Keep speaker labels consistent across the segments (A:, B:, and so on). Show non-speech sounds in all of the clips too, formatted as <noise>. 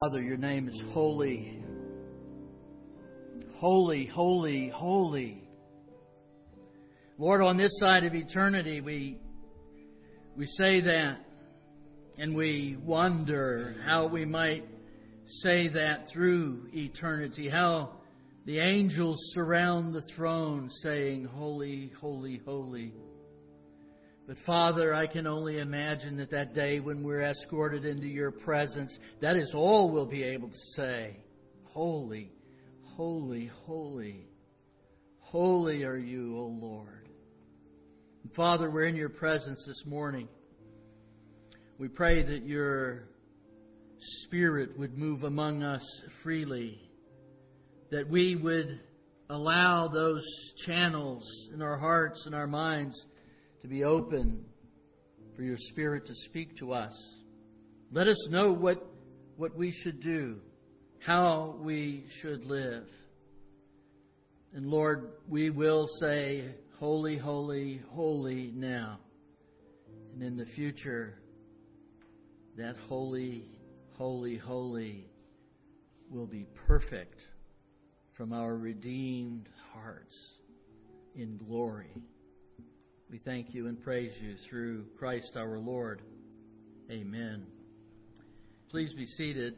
A: Father, your name is holy. Holy, holy, holy. Lord, on this side of eternity, we, we say that and we wonder how we might say that through eternity, how the angels surround the throne saying, Holy, holy, holy. But Father, I can only imagine that that day when we're escorted into your presence, that is all we'll be able to say. Holy, holy, holy. Holy are you, O Lord. And Father, we're in your presence this morning. We pray that your Spirit would move among us freely, that we would allow those channels in our hearts and our minds to be open for your Spirit to speak to us. Let us know what, what we should do, how we should live. And Lord, we will say, Holy, holy, holy now. And in the future, that holy, holy, holy will be perfect from our redeemed hearts in glory. We thank you and praise you through Christ our Lord. Amen. Please be seated.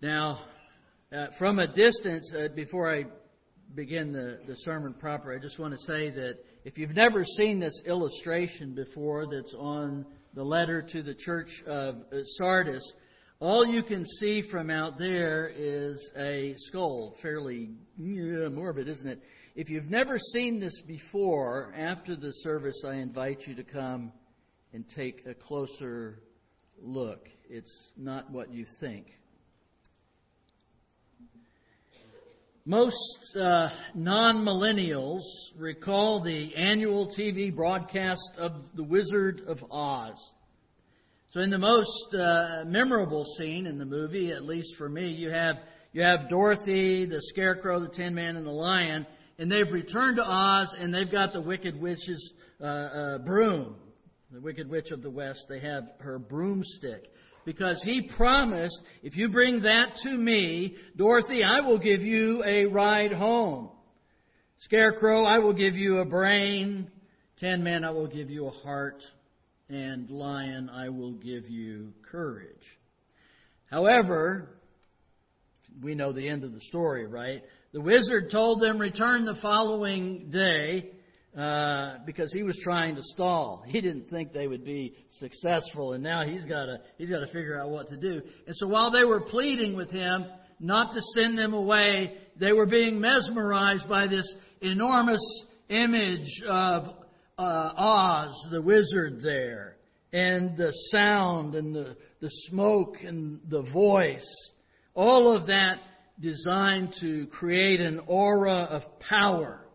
A: Now, uh, from a distance, uh, before I begin the, the sermon proper, I just want to say that if you've never seen this illustration before that's on the letter to the church of uh, Sardis, all you can see from out there is a skull. Fairly yeah, morbid, isn't it? If you've never seen this before, after the service, I invite you to come and take a closer look. It's not what you think. Most uh, non millennials recall the annual TV broadcast of The Wizard of Oz. So, in the most uh, memorable scene in the movie, at least for me, you have you have Dorothy, the Scarecrow, the Tin Man, and the Lion, and they've returned to Oz, and they've got the Wicked Witch's uh, uh, broom. The Wicked Witch of the West, they have her broomstick. Because he promised, if you bring that to me, Dorothy, I will give you a ride home. Scarecrow, I will give you a brain. Tin Man, I will give you a heart. And Lion, I will give you courage. However, we know the end of the story, right? The wizard told them return the following day uh, because he was trying to stall. <laughs> He didn't think they would be successful, and now he's got to he's got to figure out what to do. And so while they were pleading with him not to send them away, they were being mesmerized by this enormous image of uh, Oz, the wizard there, and the sound and the the smoke and the voice. All of that designed to create an aura of power.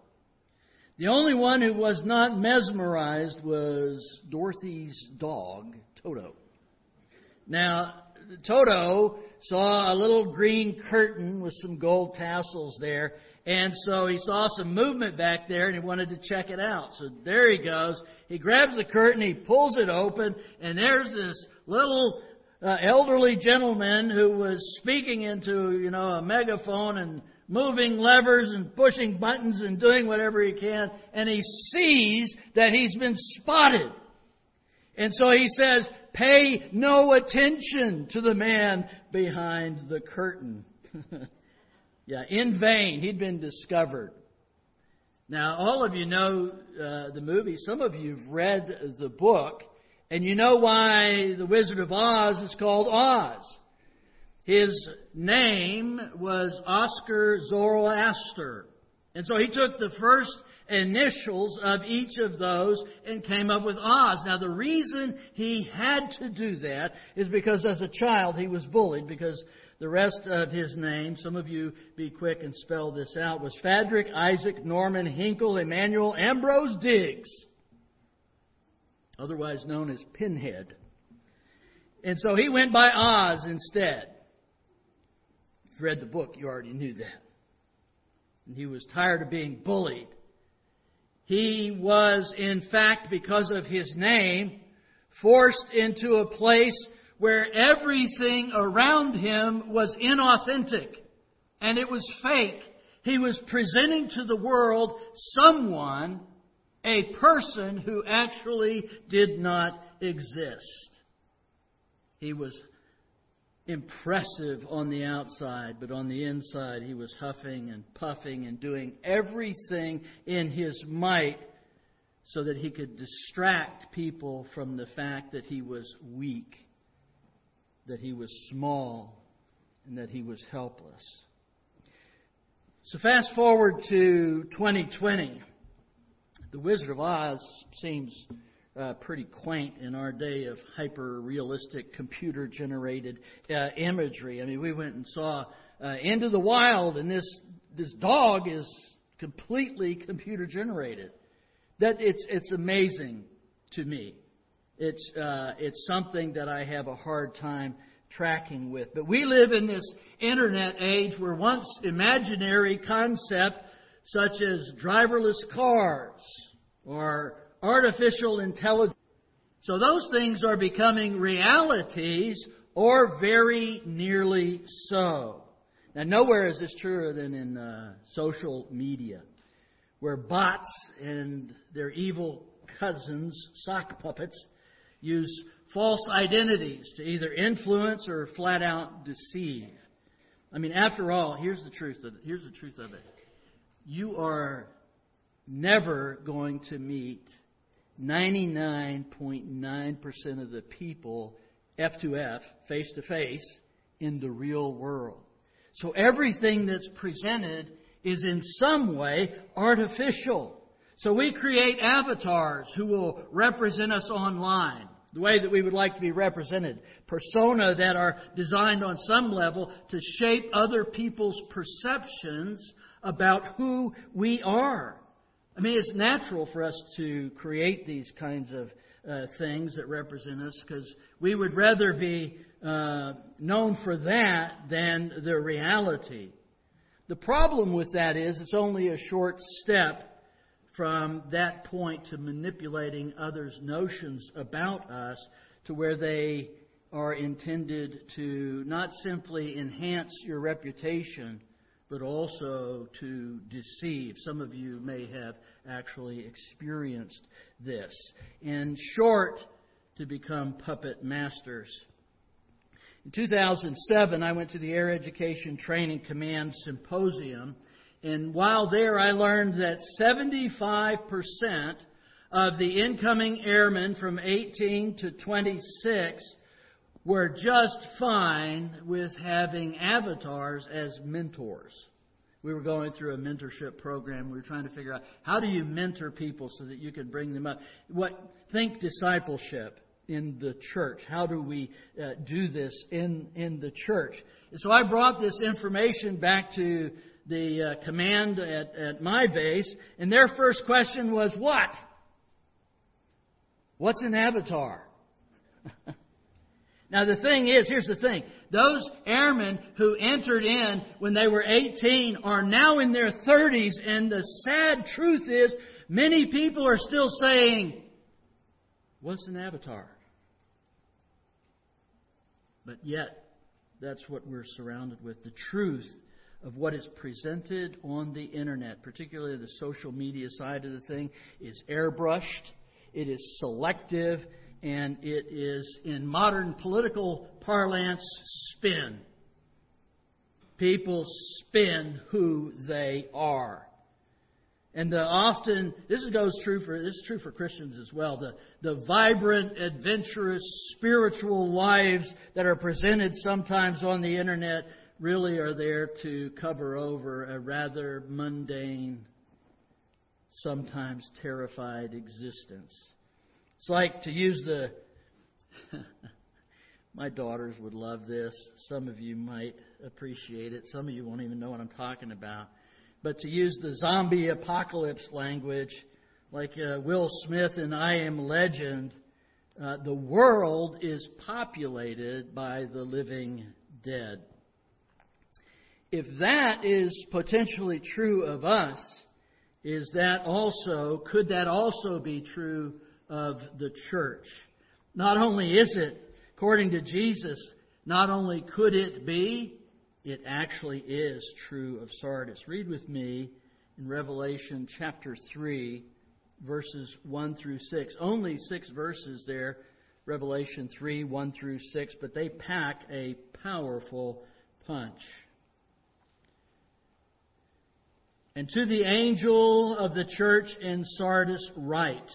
A: The only one who was not mesmerized was Dorothy's dog, Toto. Now, Toto saw a little green curtain with some gold tassels there, and so he saw some movement back there and he wanted to check it out. So there he goes. He grabs the curtain, he pulls it open, and there's this little uh, elderly gentleman who was speaking into, you know, a megaphone and moving levers and pushing buttons and doing whatever he can, and he sees that he's been spotted. And so he says, pay no attention to the man behind the curtain. <laughs> yeah, in vain. He'd been discovered. Now, all of you know uh, the movie. Some of you have read the book. And you know why the Wizard of Oz is called Oz. His name was Oscar Zoroaster. And so he took the first initials of each of those and came up with Oz. Now the reason he had to do that is because as a child he was bullied because the rest of his name, some of you be quick and spell this out, was Fadric Isaac Norman Hinkle Emmanuel Ambrose Diggs otherwise known as Pinhead. And so he went by Oz instead. If you read the book, you already knew that. And he was tired of being bullied. He was, in fact, because of his name, forced into a place where everything around him was inauthentic and it was fake. He was presenting to the world someone, a person who actually did not exist. He was impressive on the outside, but on the inside he was huffing and puffing and doing everything in his might so that he could distract people from the fact that he was weak, that he was small, and that he was helpless. So fast forward to 2020. The Wizard of Oz seems uh, pretty quaint in our day of hyper realistic computer generated uh, imagery. I mean, we went and saw uh, Into the Wild, and this this dog is completely computer generated. That it's it's amazing to me. It's uh, it's something that I have a hard time tracking with. But we live in this internet age where once imaginary concept such as driverless cars or artificial intelligence, so those things are becoming realities or very nearly so. Now, nowhere is this truer than in uh, social media, where bots and their evil cousins, sock puppets, use false identities to either influence or flat out deceive. I mean, after all, here's the truth of it. Here's the truth of it. You are never going to meet 99.9% of the people F to F, face to face, in the real world. So everything that's presented is in some way artificial. So we create avatars who will represent us online the way that we would like to be represented. Persona that are designed on some level to shape other people's perceptions about who we are. I mean, it's natural for us to create these kinds of uh, things that represent us because we would rather be uh, known for that than the reality. The problem with that is it's only a short step from that point to manipulating others' notions about us to where they are intended to not simply enhance your reputation, but also to deceive. Some of you may have actually experienced this. In short, to become puppet masters. In 2007, I went to the Air Education Training Command Symposium and while there, I learned that 75% of the incoming airmen from 18 to 26 were just fine with having avatars as mentors. We were going through a mentorship program. We were trying to figure out how do you mentor people so that you can bring them up. What think discipleship in the church? How do we uh, do this in in the church? And so I brought this information back to the uh, command at, at my base, and their first question was, What? What's an avatar? <laughs> now, the thing is, here's the thing those airmen who entered in when they were 18 are now in their 30s, and the sad truth is, many people are still saying, What's an avatar? But yet, that's what we're surrounded with. The truth of what is presented on the internet, particularly the social media side of the thing, is airbrushed, it is selective, and it is, in modern political parlance, spin. People spin who they are. And the often, this goes true for, this is true for Christians as well, the, the vibrant, adventurous, spiritual lives that are presented sometimes on the internet really are there to cover over a rather mundane, sometimes terrified existence. It's like to use the. <laughs> My daughters would love this. Some of you might appreciate it. Some of you won't even know what I'm talking about. But to use the zombie apocalypse language, like uh, Will Smith in I Am Legend, uh, the world is populated by the living dead. If that is potentially true of us, is that also, could that also be true of the church? Not only is it According to Jesus, not only could it be, it actually is true of Sardis. Read with me in Revelation chapter 3, verses 1 through 6. Only six verses there, Revelation 3, 1 through 6, but they pack a powerful punch. And to the angel of the church in Sardis write,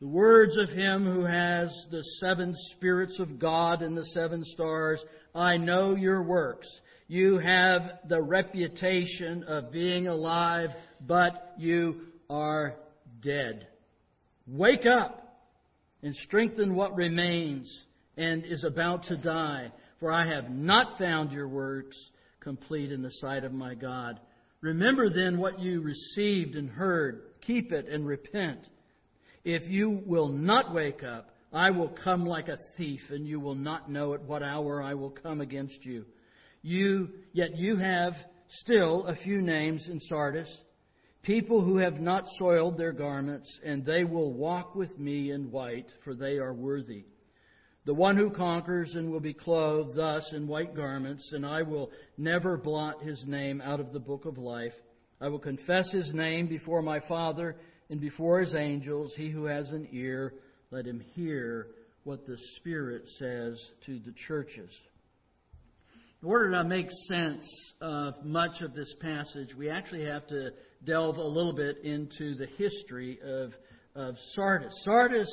A: the words of him who has the seven spirits of God and the seven stars, I know your works. You have the reputation of being alive, but you are dead. Wake up and strengthen what remains and is about to die, for I have not found your works complete in the sight of my God. Remember then what you received and heard. Keep it and repent. If you will not wake up, I will come like a thief, and you will not know at what hour I will come against you. You, yet you have still a few names in Sardis, people who have not soiled their garments, and they will walk with me in white, for they are worthy. The one who conquers and will be clothed thus in white garments, and I will never blot his name out of the book of life. I will confess his name before my Father and before his angels. He who has an ear, let him hear what the Spirit says to the churches. In order to make sense of much of this passage, we actually have to delve a little bit into the history of, of Sardis. Sardis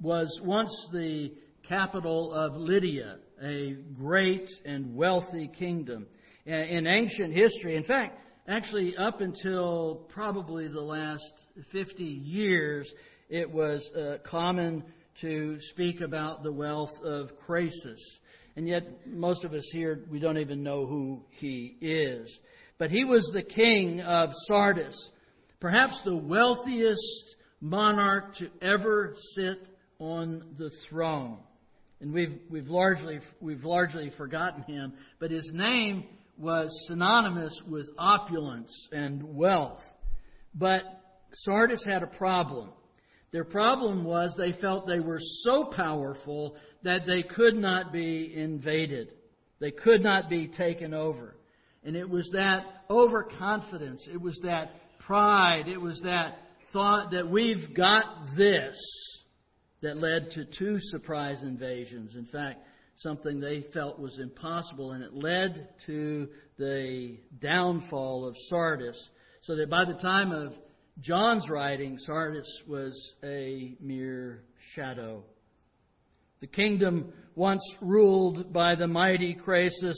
A: was once the capital of Lydia, a great and wealthy kingdom. In ancient history, in fact, actually up until probably the last 50 years, it was uh, common to speak about the wealth of Croesus. And yet, most of us here, we don't even know who he is. But he was the king of Sardis, perhaps the wealthiest monarch to ever sit on the throne. And we've, we've, largely, we've largely forgotten him, but his name was synonymous with opulence and wealth. But Sardis had a problem. Their problem was they felt they were so powerful that they could not be invaded. They could not be taken over. And it was that overconfidence, it was that pride, it was that thought that we've got this that led to two surprise invasions. In fact, something they felt was impossible, and it led to the downfall of Sardis, so that by the time of John's writing, Sardis was a mere shadow. The kingdom once ruled by the mighty Croesus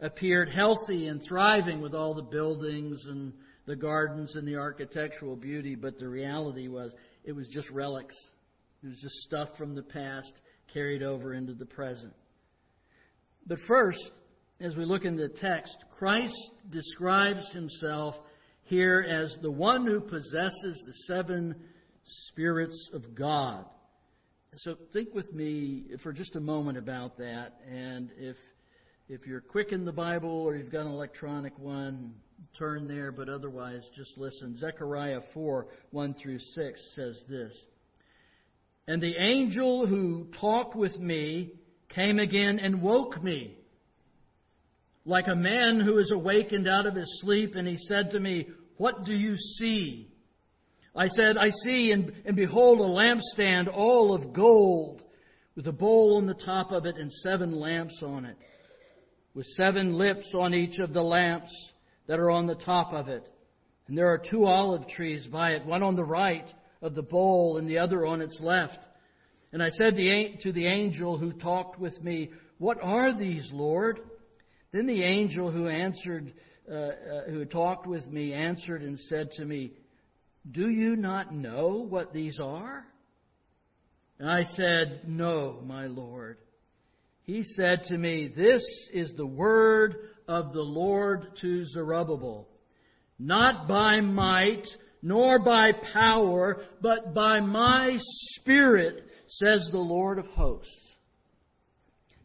A: appeared healthy and thriving with all the buildings and the gardens and the architectural beauty, but the reality was it was just relics. It was just stuff from the past carried over into the present. But first, as we look in the text, Christ describes himself here as the one who possesses the seven spirits of God. So think with me for just a moment about that. And if, if you're quick in the Bible or you've got an electronic one, turn there, but otherwise just listen. Zechariah 4 1 through 6 says this And the angel who talked with me came again and woke me, like a man who is awakened out of his sleep, and he said to me, What do you see? I said, I see, and, and behold, a lampstand all of gold, with a bowl on the top of it and seven lamps on it, with seven lips on each of the lamps that are on the top of it. And there are two olive trees by it, one on the right of the bowl and the other on its left. And I said to the angel who talked with me, What are these, Lord? Then the angel who answered, uh, uh, who talked with me, answered and said to me, Do you not know what these are? And I said, No, my Lord. He said to me, This is the word of the Lord to Zerubbabel. Not by might, nor by power, but by my spirit, says the Lord of hosts.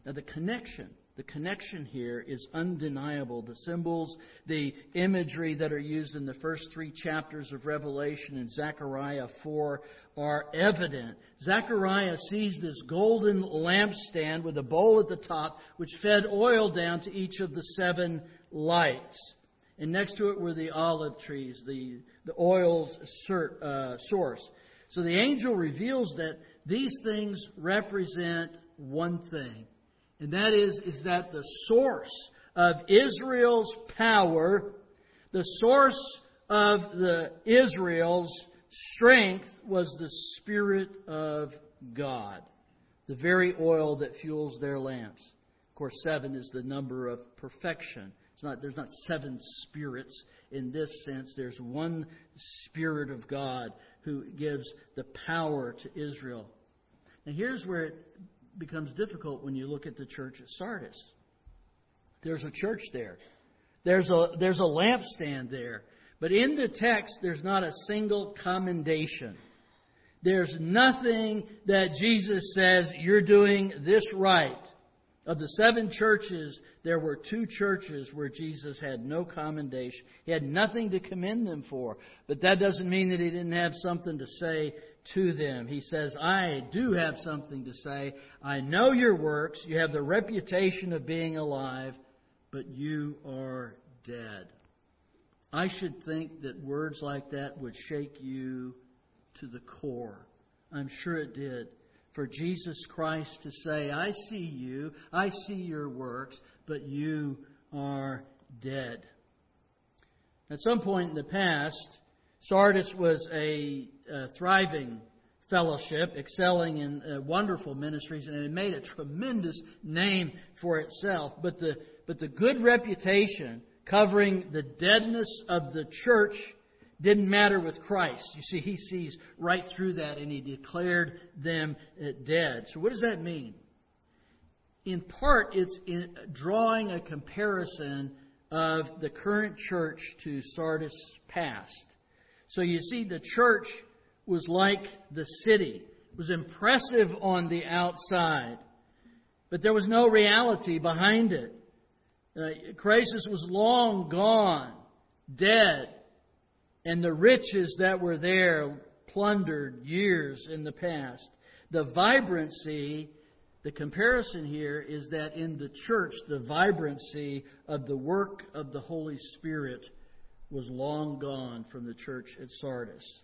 A: Now, the connection, the connection here is undeniable. The symbols, the imagery that are used in the first three chapters of Revelation and Zechariah 4 are evident. Zechariah sees this golden lampstand with a bowl at the top, which fed oil down to each of the seven lights. And next to it were the olive trees, the, the oil's uh, source. So the angel reveals that these things represent one thing and that is, is that the source of Israel's power, the source of the Israel's strength was the Spirit of God, the very oil that fuels their lamps. Of course, seven is the number of perfection. It's not, there's not seven spirits in this sense. There's one Spirit of God who gives the power to Israel. Now, here's where it becomes difficult when you look at the church at Sardis. There's a church there. There's a, there's a lampstand there. But in the text, there's not a single commendation. There's nothing that Jesus says, you're doing this right. Of the seven churches, there were two churches where Jesus had no commendation. He had nothing to commend them for. But that doesn't mean that he didn't have something to say to them. He says, I do have something to say. I know your works. You have the reputation of being alive, but you are dead. I should think that words like that would shake you to the core. I'm sure it did. For Jesus Christ to say, I see you, I see your works, but you are dead. At some point in the past, Sardis was a, a thriving fellowship, excelling in uh, wonderful ministries, and it made a tremendous name for itself. But the, but the good reputation covering the deadness of the church didn't matter with Christ. You see, he sees right through that and he declared them uh, dead. So, what does that mean? In part, it's in drawing a comparison of the current church to Sardis past. So you see, the church was like the city. It was impressive on the outside, but there was no reality behind it. Uh, Croesus was long gone, dead, and the riches that were there plundered years in the past. The vibrancy, the comparison here is that in the church, the vibrancy of the work of the Holy Spirit was long gone from the church at Sardis.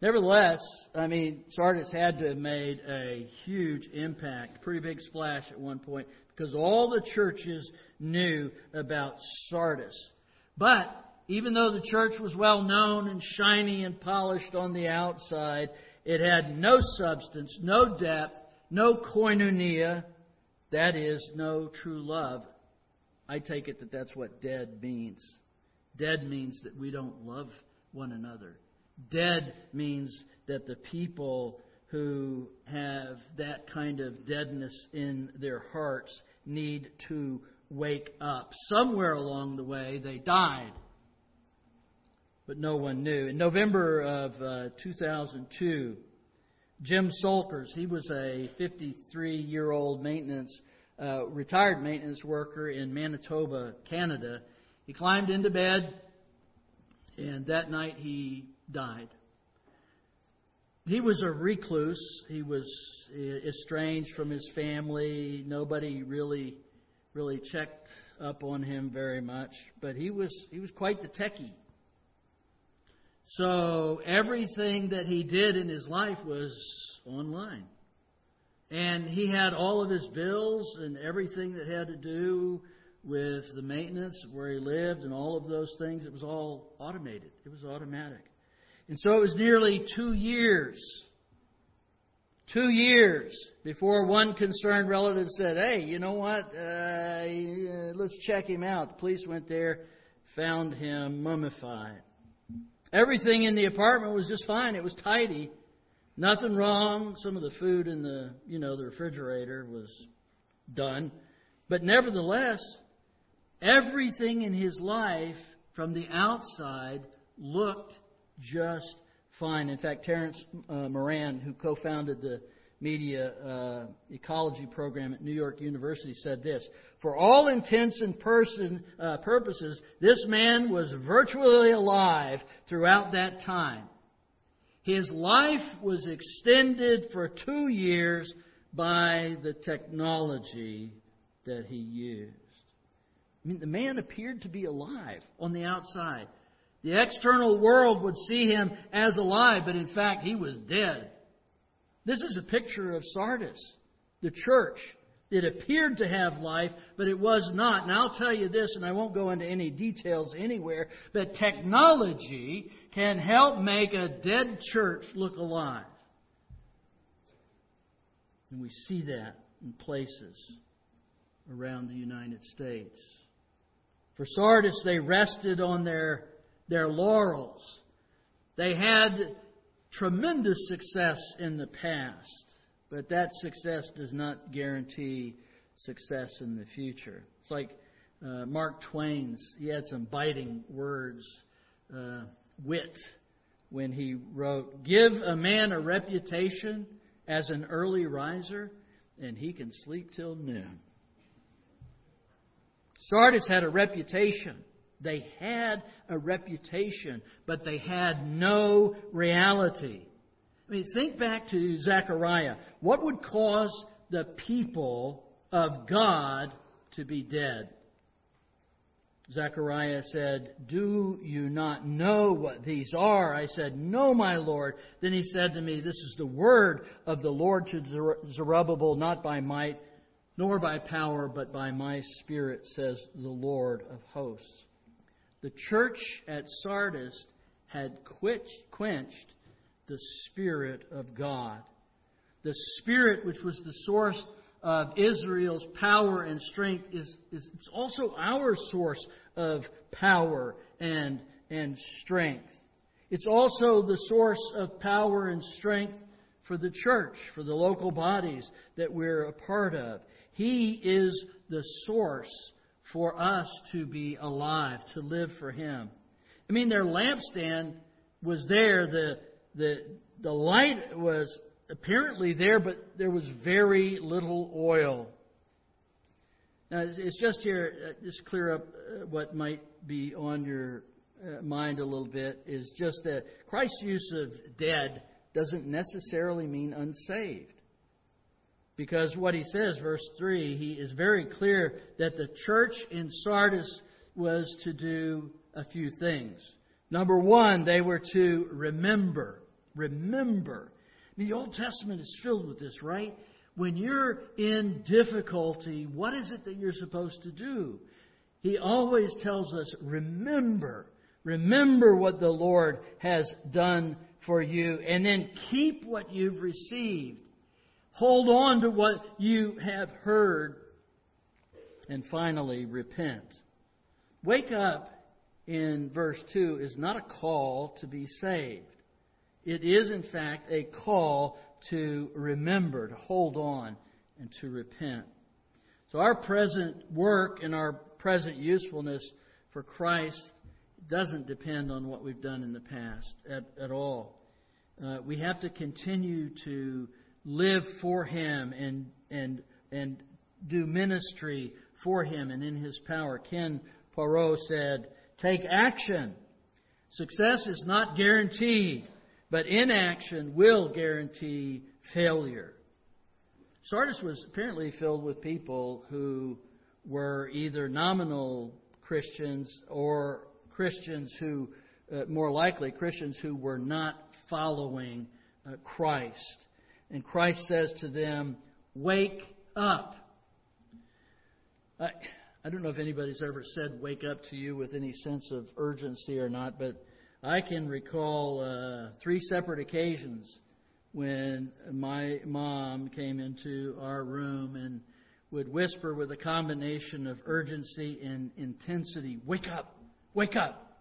A: Nevertheless, I mean, Sardis had to have made a huge impact, pretty big splash at one point, because all the churches knew about Sardis. But even though the church was well known and shiny and polished on the outside, it had no substance, no depth, no koinonia, that is, no true love. I take it that that's what dead means. Dead means that we don't love one another. Dead means that the people who have that kind of deadness in their hearts need to wake up. Somewhere along the way, they died, but no one knew. In November of uh, 2002, Jim Solkers, he was a 53 year old maintenance, uh, retired maintenance worker in Manitoba, Canada. He climbed into bed, and that night he died. He was a recluse. He was estranged from his family. Nobody really, really checked up on him very much. But he was he was quite the techie. So everything that he did in his life was online. And he had all of his bills and everything that had to do with the maintenance where he lived and all of those things. It was all automated. It was automatic. And so it was nearly two years, two years before one concerned relative said, Hey, you know what? Uh, let's check him out. The police went there, found him mummified. Everything in the apartment was just fine. It was tidy. Nothing wrong. Some of the food in the, you know, the refrigerator was done. But nevertheless, Everything in his life from the outside looked just fine. In fact, Terence uh, Moran, who co founded the media uh, ecology program at New York University said this For all intents and person, uh, purposes, this man was virtually alive throughout that time. His life was extended for two years by the technology that he used. I mean, the man appeared to be alive on the outside. The external world would see him as alive, but in fact, he was dead. This is a picture of Sardis, the church. It appeared to have life, but it was not. And I'll tell you this, and I won't go into any details anywhere, but technology can help make a dead church look alive. And we see that in places around the United States. For Sardis, they rested on their, their laurels. They had tremendous success in the past, but that success does not guarantee success in the future. It's like uh, Mark Twain's, he had some biting words, uh, wit, when he wrote, Give a man a reputation as an early riser, and he can sleep till noon. Sardis had a reputation they had a reputation, but they had no reality. I mean, think back to Zechariah. What would cause the people of God to be dead? Zechariah said, Do you not know what these are? I said, No, my Lord. Then he said to me, This is the word of the Lord to Zerubbabel, not by might, nor by power, but by my spirit, says the Lord of hosts the church at Sardis had quenched the Spirit of God. The Spirit, which was the source of Israel's power and strength, is, is it's also our source of power and, and strength. It's also the source of power and strength for the church, for the local bodies that we're a part of. He is the source for us to be alive, to live for Him. I mean, their lampstand was there, the, the, the light was apparently there, but there was very little oil. Now, it's just here, uh, just clear up uh, what might be on your uh, mind a little bit, is just that Christ's use of dead doesn't necessarily mean unsaved. Because what he says, verse 3, he is very clear that the church in Sardis was to do a few things. Number one, they were to remember. Remember. The Old Testament is filled with this, right? When you're in difficulty, what is it that you're supposed to do? He always tells us, remember. Remember what the Lord has done for you, and then keep what you've received. Hold on to what you have heard. And finally, repent. Wake up in verse 2 is not a call to be saved. It is, in fact, a call to remember, to hold on, and to repent. So our present work and our present usefulness for Christ doesn't depend on what we've done in the past at, at all. Uh, we have to continue to live for Him and, and, and do ministry for Him and in His power. Ken Poirot said, Take action. Success is not guaranteed, but inaction will guarantee failure. Sardis was apparently filled with people who were either nominal Christians or Christians who, uh, more likely, Christians who were not following uh, Christ. And Christ says to them, Wake up. I, I don't know if anybody's ever said wake up to you with any sense of urgency or not, but I can recall uh, three separate occasions when my mom came into our room and would whisper with a combination of urgency and intensity, Wake up! Wake up!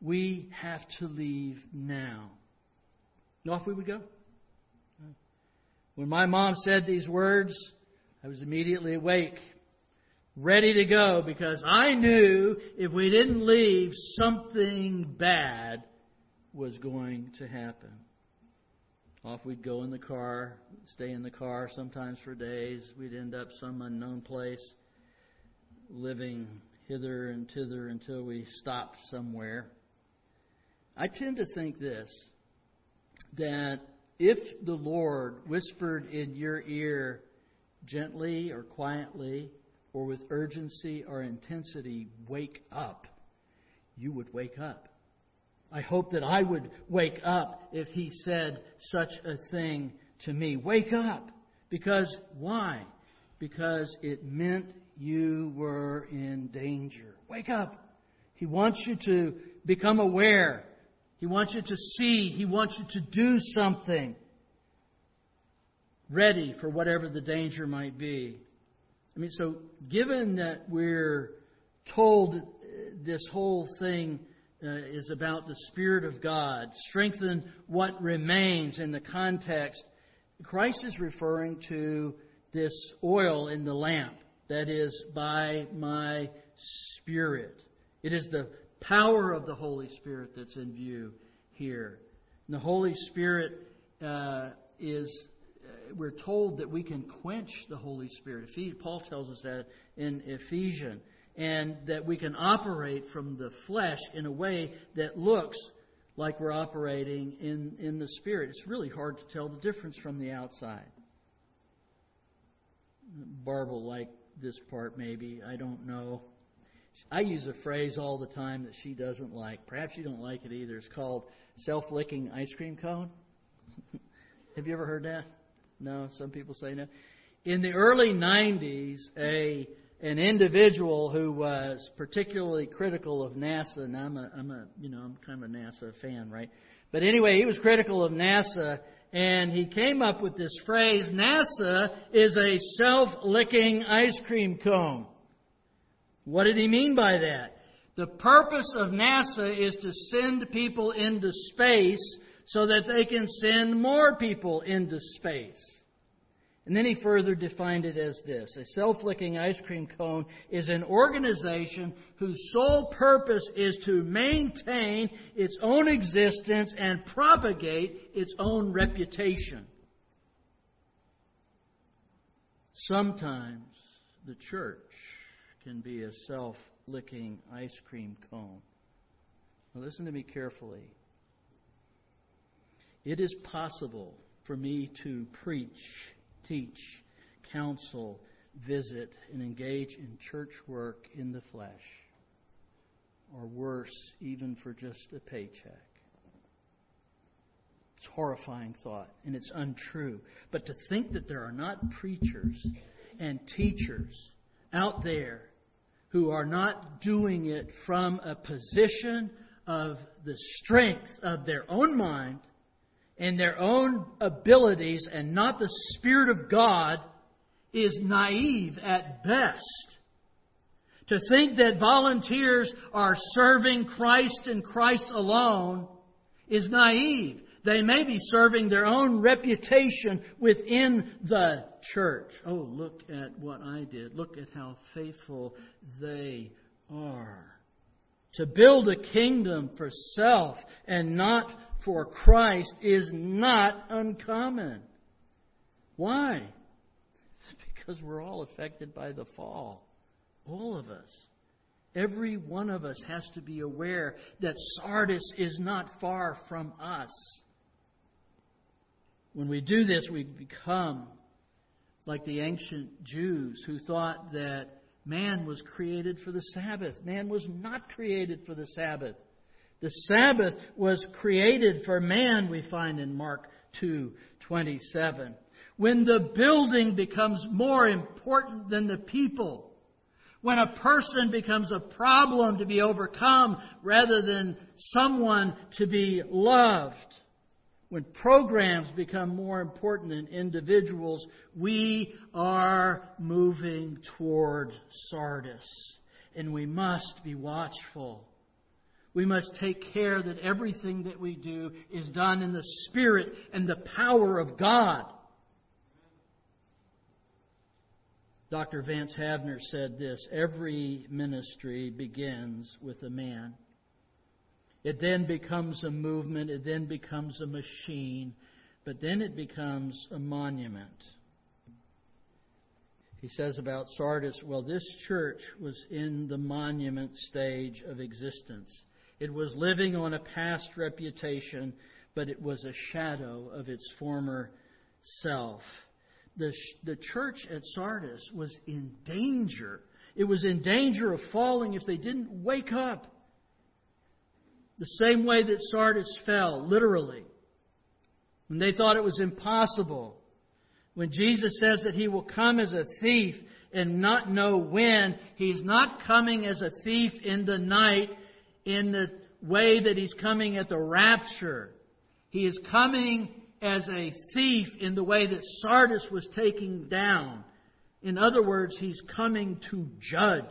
A: We have to leave now. And off we would go. When my mom said these words, I was immediately awake, ready to go, because I knew if we didn't leave, something bad was going to happen. Off we'd go in the car, stay in the car sometimes for days. We'd end up some unknown place, living hither and thither until we stopped somewhere. I tend to think this that if the Lord whispered in your ear gently or quietly or with urgency or intensity, wake up, you would wake up. I hope that I would wake up if he said such a thing to me. Wake up. Because why? Because it meant you were in danger. Wake up. He wants you to become aware. He wants you to see. He wants you to do something. Ready for whatever the danger might be. I mean, so given that we're told this whole thing uh, is about the Spirit of God, strengthen what remains in the context, Christ is referring to this oil in the lamp that is by my Spirit. It is the power of the Holy Spirit that's in view here. And the Holy Spirit uh, is, uh, we're told that we can quench the Holy Spirit. Paul tells us that in Ephesians and that we can operate from the flesh in a way that looks like we're operating in, in the Spirit. It's really hard to tell the difference from the outside. Barb will like this part, maybe. I don't know. I use a phrase all the time that she doesn't like. Perhaps you don't like it either. It's called self licking ice cream cone. <laughs> Have you ever heard that? No, some people say no. In the early 90s, a an individual who was particularly critical of NASA, and I'm a, I'm a, you know, I'm kind of a NASA fan, right? But anyway, he was critical of NASA, and he came up with this phrase, NASA is a self-licking ice cream cone. What did he mean by that? The purpose of NASA is to send people into space so that they can send more people into space. And then he further defined it as this A self licking ice cream cone is an organization whose sole purpose is to maintain its own existence and propagate its own reputation. Sometimes the church can be a self licking ice cream cone. Now, listen to me carefully. It is possible for me to preach teach, counsel, visit, and engage in church work in the flesh, or worse, even for just a paycheck. It's a horrifying thought, and it's untrue. But to think that there are not preachers and teachers out there who are not doing it from a position of the strength of their own mind and their own abilities and not the Spirit of God is naive at best. To think that volunteers are serving Christ and Christ alone is naive. They may be serving their own reputation within the church. Oh, look at what I did. Look at how faithful they are. To build a kingdom for self and not for Christ is not uncommon. Why? <laughs> Because we're all affected by the fall. All of us. Every one of us has to be aware that Sardis is not far from us. When we do this, we become like the ancient Jews who thought that man was created for the Sabbath. Man was not created for the Sabbath. The Sabbath was created for man, we find in Mark 2:27. When the building becomes more important than the people, when a person becomes a problem to be overcome rather than someone to be loved, when programs become more important than individuals, we are moving toward Sardis. And we must be watchful we must take care that everything that we do is done in the Spirit and the power of God. Dr. Vance Havner said this Every ministry begins with a man. It then becomes a movement, it then becomes a machine. but then it becomes a monument. He says about Sardis, well, this church was in the monument stage of existence. It was living on a past reputation, but it was a shadow of its former self. The, the church at Sardis was in danger. It was in danger of falling if they didn't wake up. The same way that Sardis fell, literally. When they thought it was impossible. When Jesus says that he will come as a thief and not know when, he's not coming as a thief in the night in the way that he's coming at the rapture. He is coming as a thief in the way that Sardis was taken down. In other words, he's coming to judge,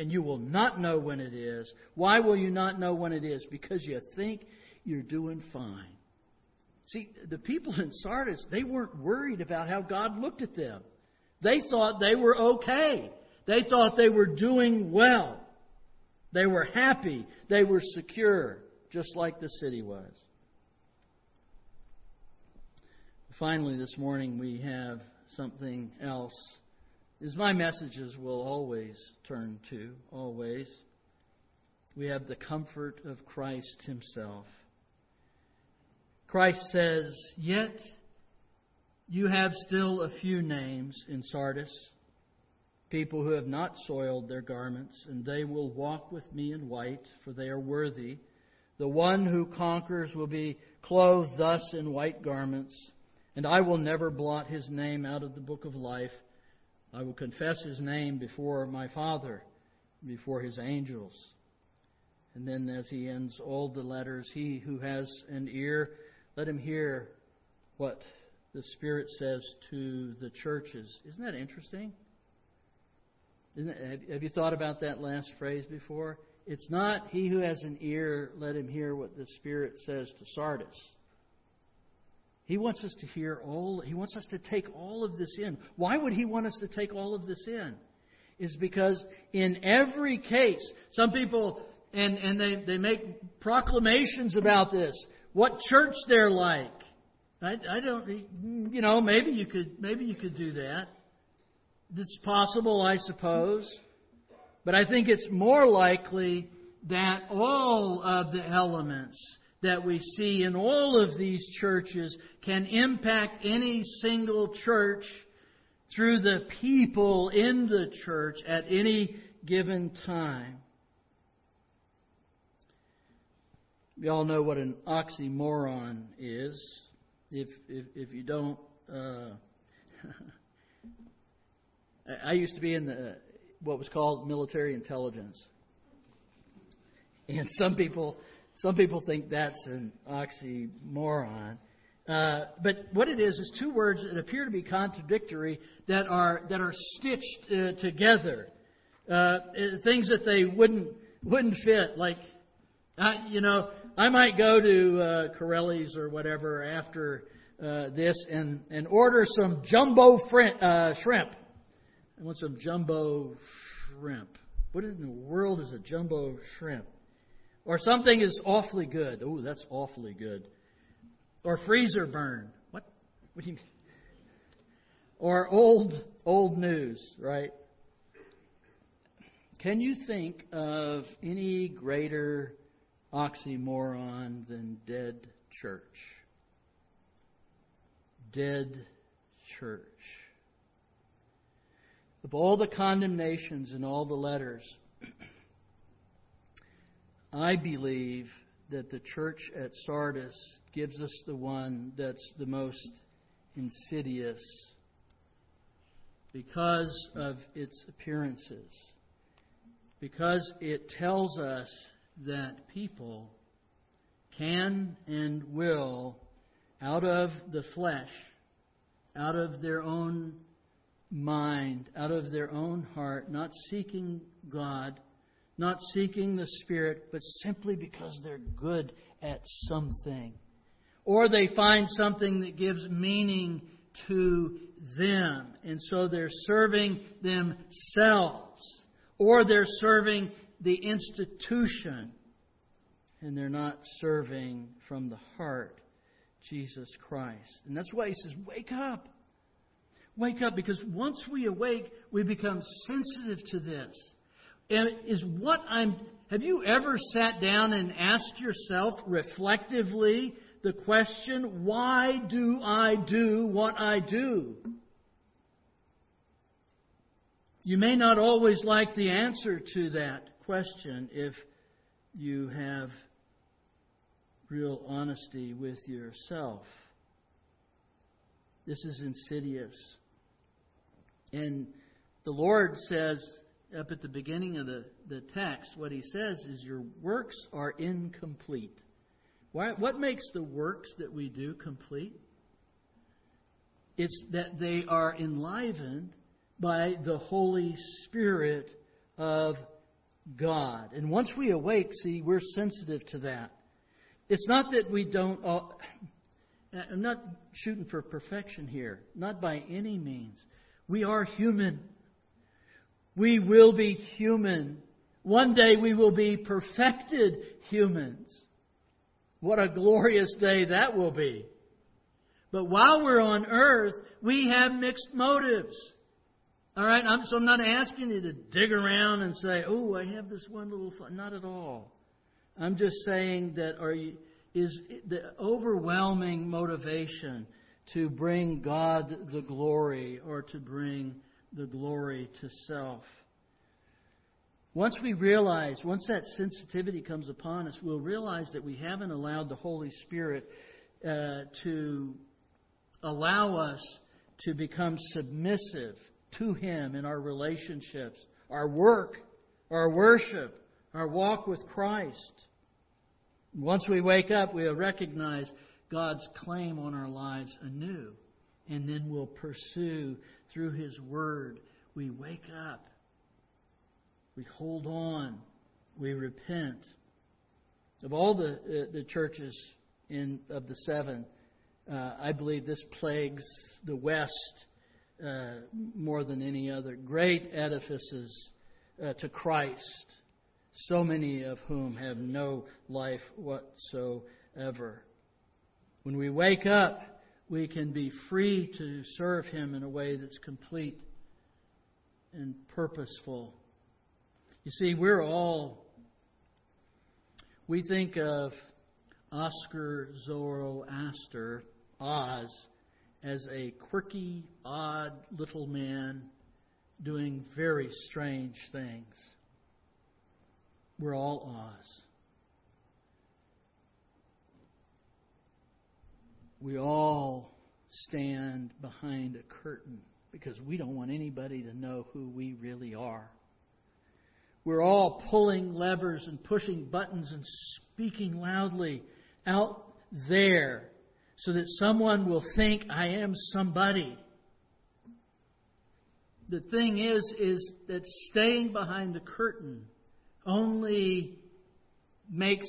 A: and you will not know when it is. Why will you not know when it is? Because you think you're doing fine. See, the people in Sardis, they weren't worried about how God looked at them. They thought they were okay. They thought they were doing well. They were happy. They were secure, just like the city was. Finally, this morning we have something else. Is my messages will always turn to, always. We have the comfort of Christ Himself. Christ says, Yet you have still a few names in Sardis, people who have not soiled their garments, and they will walk with me in white, for they are worthy. The one who conquers will be clothed thus in white garments and I will never blot his name out of the book of life. I will confess his name before my Father, before his angels. And then, as he ends all the letters, he who has an ear, let him hear what the Spirit says to the churches. Isn't that interesting? Isn't have you thought about that last phrase before? It's not he who has an ear, let him hear what the Spirit says to Sardis. He wants us to hear all, he wants us to take all of this in. Why would he want us to take all of this in? Is because in every case, some people, and, and they, they make proclamations about this, what church they're like. I, I don't, you know, maybe you could, maybe you could do that. It's possible, I suppose. But I think it's more likely that all of the elements that we see in all of these churches can impact any single church through the people in the church at any given time. We all know what an oxymoron is. If if, if you don't, uh, <laughs> I used to be in the what was called military intelligence, and some people some people think that's an oxymoron. Uh, but what it is is two words that appear to be contradictory that are that are stitched uh, together. Uh, things that they wouldn't wouldn't fit. Like, you know, I might go to uh, Corelli's or whatever after uh, this and and order some jumbo uh, shrimp. I want some jumbo shrimp. What in the world is a jumbo shrimp? Or something is awfully good. Oh, that's awfully good. Or freezer burn. What? What do you mean? Or old old news, right? Can you think of any greater oxymoron than dead church? Dead church. Of all the condemnations and all the letters, <clears throat> I believe that the church at Sardis gives us the one that's the most insidious because of its appearances. Because it tells us that people can and will, out of the flesh, out of their own mind, out of their own heart, not seeking God, not seeking the Spirit, but simply because they're good at something. Or they find something that gives meaning to them, and so they're serving themselves. Or they're serving the institution, and they're not serving from the heart. Jesus Christ. And that's why he says, Wake up. Wake up, because once we awake, we become sensitive to this. Is what I'm. Have you ever sat down and asked yourself reflectively the question, why do I do what I do? You may not always like the answer to that question if you have real honesty with yourself. This is insidious. And the Lord says, up at the beginning of the, the text, what He says is, Your works are incomplete. Why, what makes the works that we do complete? It's that they are enlivened by the Holy Spirit of God. And once we awake, see, we're sensitive to that. It's not that we don't. Uh, <clears throat> I'm not shooting for perfection here, not by any means. We are human. We will be human. One day we will be perfected humans. What a glorious day that will be. But while we're on earth, we have mixed motives. All right, I'm, so I'm not asking you to dig around and say, "Oh, I have this one little." Thought. Not at all. I'm just saying that are you, is the overwhelming motivation to bring God the glory or to bring the glory to self. Once we realize, once that sensitivity comes upon us, we'll realize that we haven't allowed the Holy Spirit uh, to allow us to become submissive to Him in our relationships, our work, our worship, our walk with Christ. Once we wake up, we'll recognize God's claim on our lives anew. And then we'll pursue through His Word. We wake up. We hold on. We repent. Of all the, uh, the churches in, of the seven, uh, I believe this plagues the West uh, more than any other. Great edifices uh, to Christ, so many of whom have no life whatsoever. When we wake up, we can be free to serve Him in a way that's complete and purposeful. You see, we're all, we think of Oscar Zoroaster, Oz, as a quirky, odd little man doing very strange things. We're all Oz. We all stand behind a curtain because we don't want anybody to know who we really are. We're all pulling levers and pushing buttons and speaking loudly out there so that someone will think I am somebody. The thing is, is that staying behind the curtain only makes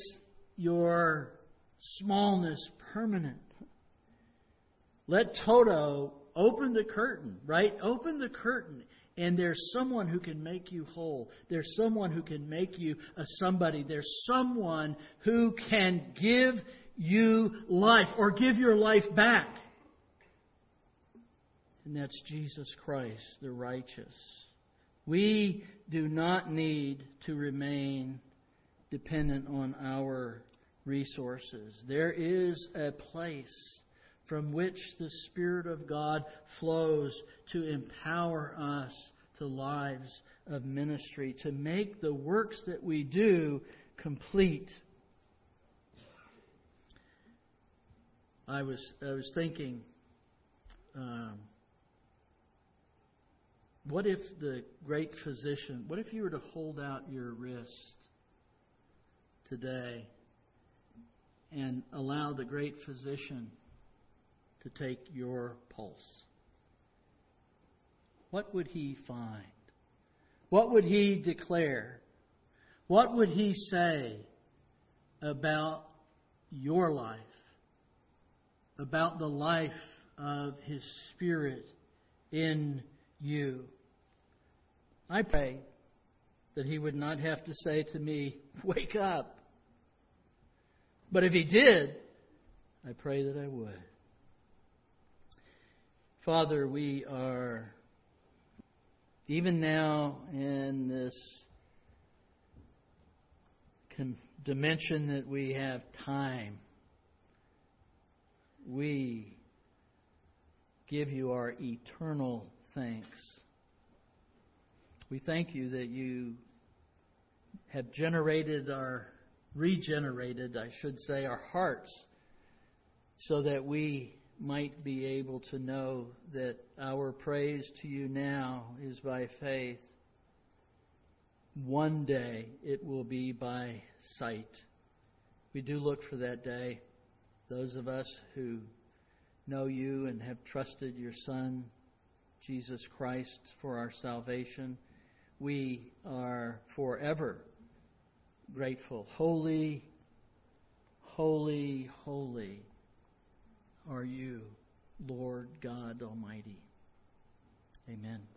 A: your smallness permanent. Let Toto open the curtain, right? Open the curtain. And there's someone who can make you whole. There's someone who can make you a somebody. There's someone who can give you life or give your life back. And that's Jesus Christ, the righteous. We do not need to remain dependent on our resources. There is a place from which the Spirit of God flows to empower us to lives of ministry, to make the works that we do complete. I was I was thinking, um, what if the great physician? What if you were to hold out your wrist today and allow the great physician to take your pulse? What would he find? What would he declare? What would he say about your life? about the life of His Spirit in you. I pray that He would not have to say to me, Wake up. But if He did, I pray that I would. Father, we are even now in this dimension that we have time, we give you our eternal thanks. We thank you that you have generated our, regenerated, I should say, our hearts so that we might be able to know that our praise to you now is by faith. One day it will be by sight. We do look for that day. Those of us who know you and have trusted your Son, Jesus Christ, for our salvation, we are forever grateful. Holy, holy, holy are you, Lord God Almighty. Amen.